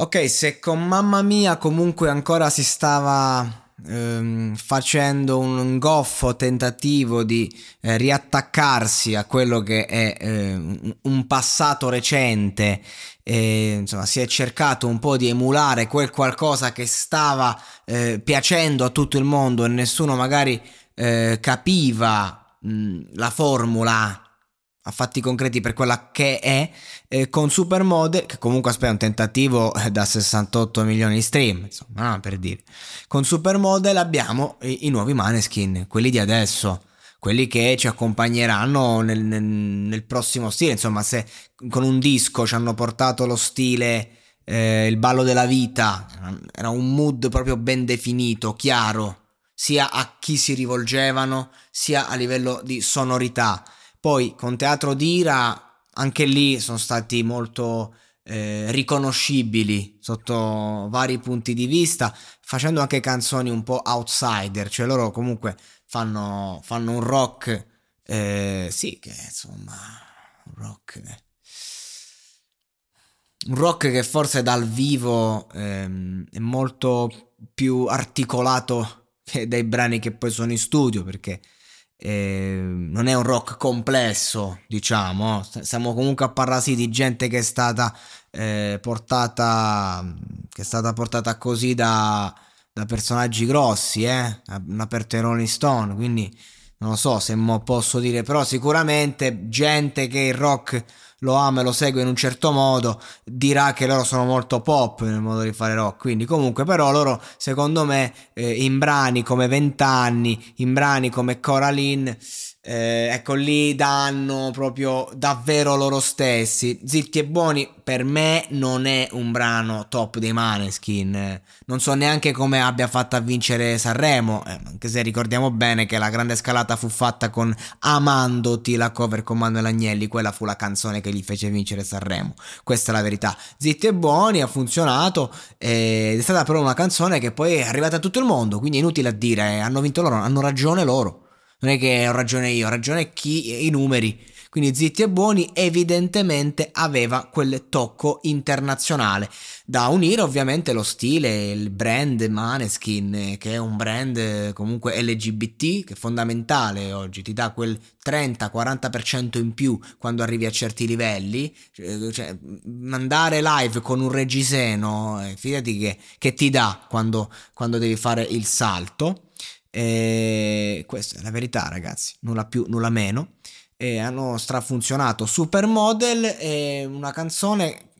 Ok, se con mamma mia comunque ancora si stava ehm, facendo un goffo tentativo di eh, riattaccarsi a quello che è eh, un passato recente, e, insomma, si è cercato un po' di emulare quel qualcosa che stava eh, piacendo a tutto il mondo e nessuno magari eh, capiva mh, la formula a fatti concreti per quella che è, eh, con Supermodel, che comunque aspetta un tentativo eh, da 68 milioni di stream, insomma, no, per dire. Con Supermodel abbiamo i, i, nuovi Maneskin, quelli di adesso, quelli che ci accompagneranno nel, nel, nel, prossimo stile, insomma, se con un disco ci hanno portato lo stile, eh, il ballo della vita, era un mood proprio ben definito, chiaro, sia a chi si rivolgevano, sia a livello di sonorità poi con Teatro d'Ira, anche lì sono stati molto eh, riconoscibili sotto vari punti di vista, facendo anche canzoni un po' outsider, cioè loro comunque fanno, fanno un rock, eh, sì, che insomma, un rock... un rock che forse dal vivo ehm, è molto più articolato dei brani che poi sono in studio perché eh, non è un rock complesso, diciamo. Stiamo comunque a parlare di gente che è stata eh, portata, che è stata portata così da, da personaggi grossi, eh? una per Rolling Stone, quindi non lo so se mo posso dire, però sicuramente gente che il rock lo ama e lo segue in un certo modo, dirà che loro sono molto pop nel modo di fare rock. Quindi, comunque, però, loro, secondo me, eh, in brani come Vent'anni, in brani come Coraline eh, ecco lì danno proprio davvero loro stessi. Zitti e buoni per me non è un brano top dei Maneskin. Non so neanche come abbia fatto a vincere Sanremo, eh, anche se ricordiamo bene che la grande scalata fu fatta con Amandoti, la cover con Manuel Agnelli, quella fu la canzone che gli fece vincere Sanremo. Questa è la verità. Zitti e buoni ha funzionato ed è stata però una canzone che poi è arrivata a tutto il mondo, quindi è inutile a dire, eh, hanno vinto loro, hanno ragione loro. Non è che ho ragione io, ho ragione chi i numeri. Quindi zitti e buoni evidentemente aveva quel tocco internazionale da unire ovviamente lo stile, il brand Maneskin che è un brand comunque LGBT che è fondamentale oggi, ti dà quel 30-40% in più quando arrivi a certi livelli, cioè, cioè mandare live con un reggiseno, eh, fidati che, che ti dà quando, quando devi fare il salto. E questa è la verità, ragazzi, nulla più, nulla meno. E hanno strafunzionato. Supermodel è una canzone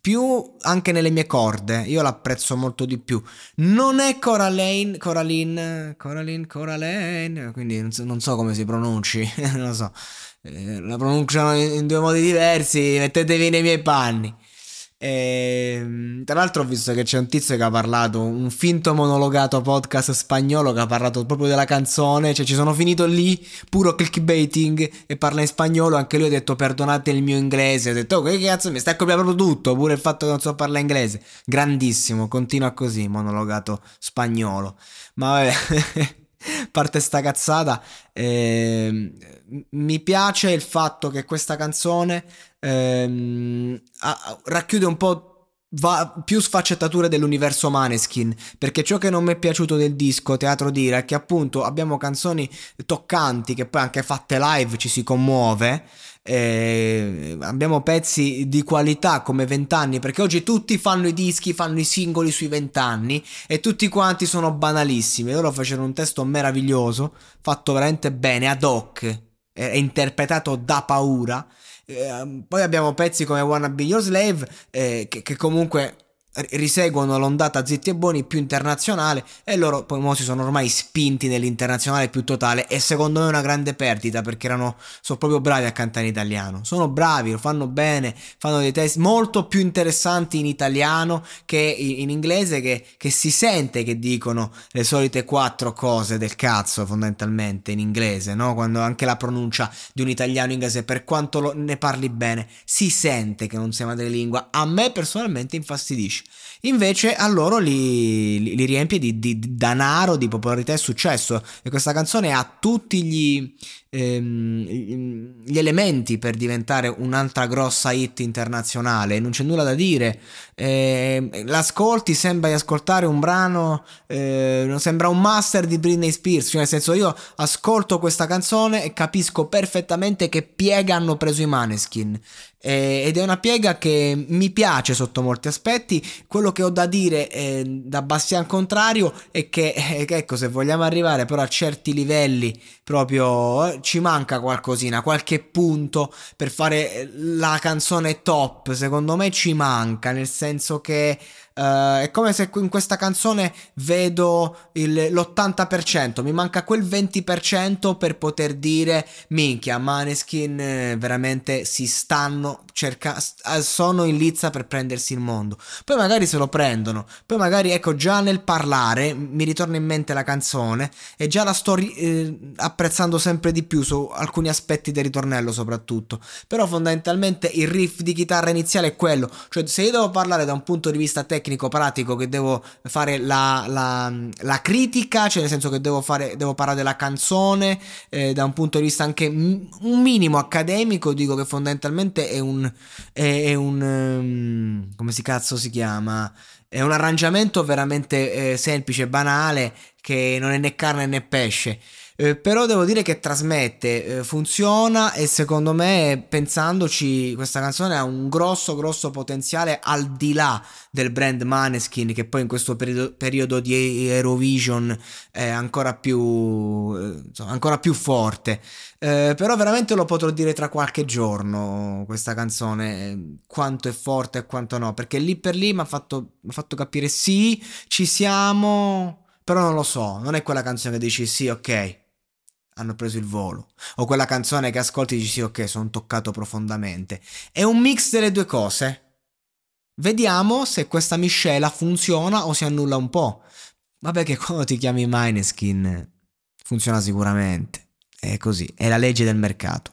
più anche nelle mie corde. Io l'apprezzo molto di più. Non è Coraline, Coraline, Coraline, Coraline, quindi non so, come si pronunci, non lo so. Eh, la pronunciano in due modi diversi, mettetevi nei miei panni. E, ehm, tra l'altro ho visto che c'è un tizio che ha parlato, un finto monologato podcast spagnolo che ha parlato proprio della canzone, cioè ci sono finito lì, puro clickbaiting e parla in spagnolo, anche lui ha detto perdonate il mio inglese, ho detto oh che cazzo mi stai copiando tutto, pure il fatto che non so parlare inglese, grandissimo, continua così, monologato spagnolo, ma vabbè... parte sta cazzata, eh, mi piace il fatto che questa canzone eh, racchiude un po' va più sfaccettature dell'universo Maneskin perché ciò che non mi è piaciuto del disco Teatro Dira è che appunto abbiamo canzoni toccanti che poi anche fatte live ci si commuove eh, abbiamo pezzi di qualità come vent'anni perché oggi tutti fanno i dischi fanno i singoli sui vent'anni e tutti quanti sono banalissimi. Loro facevano un testo meraviglioso fatto veramente bene ad hoc è interpretato da paura eh, poi abbiamo pezzi come Wanna Be Your Slave eh, che, che comunque riseguono l'ondata zitti e buoni più internazionale e loro poi mo si sono ormai spinti nell'internazionale più totale e secondo me è una grande perdita perché erano sono proprio bravi a cantare in italiano. Sono bravi lo fanno bene fanno dei testi molto più interessanti in italiano che in, in inglese che, che, si sente che dicono le solite quattro cose del cazzo fondamentalmente in inglese no? quando anche la pronuncia di un italiano inglese per quanto lo, ne parli bene si sente che non sia madrelingua. A me personalmente infastidisce Invece a loro li, li, li riempie di, di, di, danaro, di popolarità e successo. E questa canzone ha tutti gli, ehm, gli elementi per diventare un'altra grossa hit internazionale. Non c'è nulla da dire. Eh, l'ascolti, sembra di ascoltare un brano, eh, sembra un master di Britney Spears. Cioè, nel senso, io ascolto questa canzone e capisco perfettamente che piega hanno preso i Maneskin eh, ed è una piega che mi piace sotto molti aspetti. Quello che ho da dire eh, da Bastian Contrario è che, eh, ecco, se vogliamo arrivare però a certi livelli, proprio eh, ci manca qualcosina, qualche punto per fare eh, la canzone top. Secondo me ci manca, nel senso che Uh, è come se in questa canzone vedo il, l'80%, mi manca quel 20% per poter dire minchia, Maneskin veramente si stanno cercando, sono in lizza per prendersi il mondo. Poi magari se lo prendono, poi magari ecco già nel parlare mi ritorna in mente la canzone e già la sto eh, apprezzando sempre di più su alcuni aspetti del ritornello soprattutto. Però fondamentalmente il riff di chitarra iniziale è quello, cioè se io devo parlare da un punto di vista tecnico pratico, che devo fare la, la, la critica, cioè nel senso che devo, fare, devo parlare della canzone eh, da un punto di vista anche un minimo accademico, dico che fondamentalmente è un... È, è un um, come si cazzo si chiama? È un arrangiamento veramente eh, semplice, banale, che non è né carne né pesce. Eh, però devo dire che trasmette, eh, funziona e secondo me pensandoci questa canzone ha un grosso grosso potenziale al di là del brand Maneskin che poi in questo periodo, periodo di Eurovision è ancora più, eh, insomma, ancora più forte. Eh, però veramente lo potrò dire tra qualche giorno questa canzone quanto è forte e quanto no perché lì per lì mi ha fatto, fatto capire sì ci siamo però non lo so non è quella canzone che dici sì ok hanno preso il volo. O quella canzone che ascolti e dici sì, ok, sono toccato profondamente. È un mix delle due cose. Vediamo se questa miscela funziona o si annulla un po'. Vabbè che quando ti chiami Mineskin funziona sicuramente. È così, è la legge del mercato.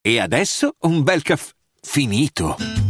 E adesso un bel caffè finito.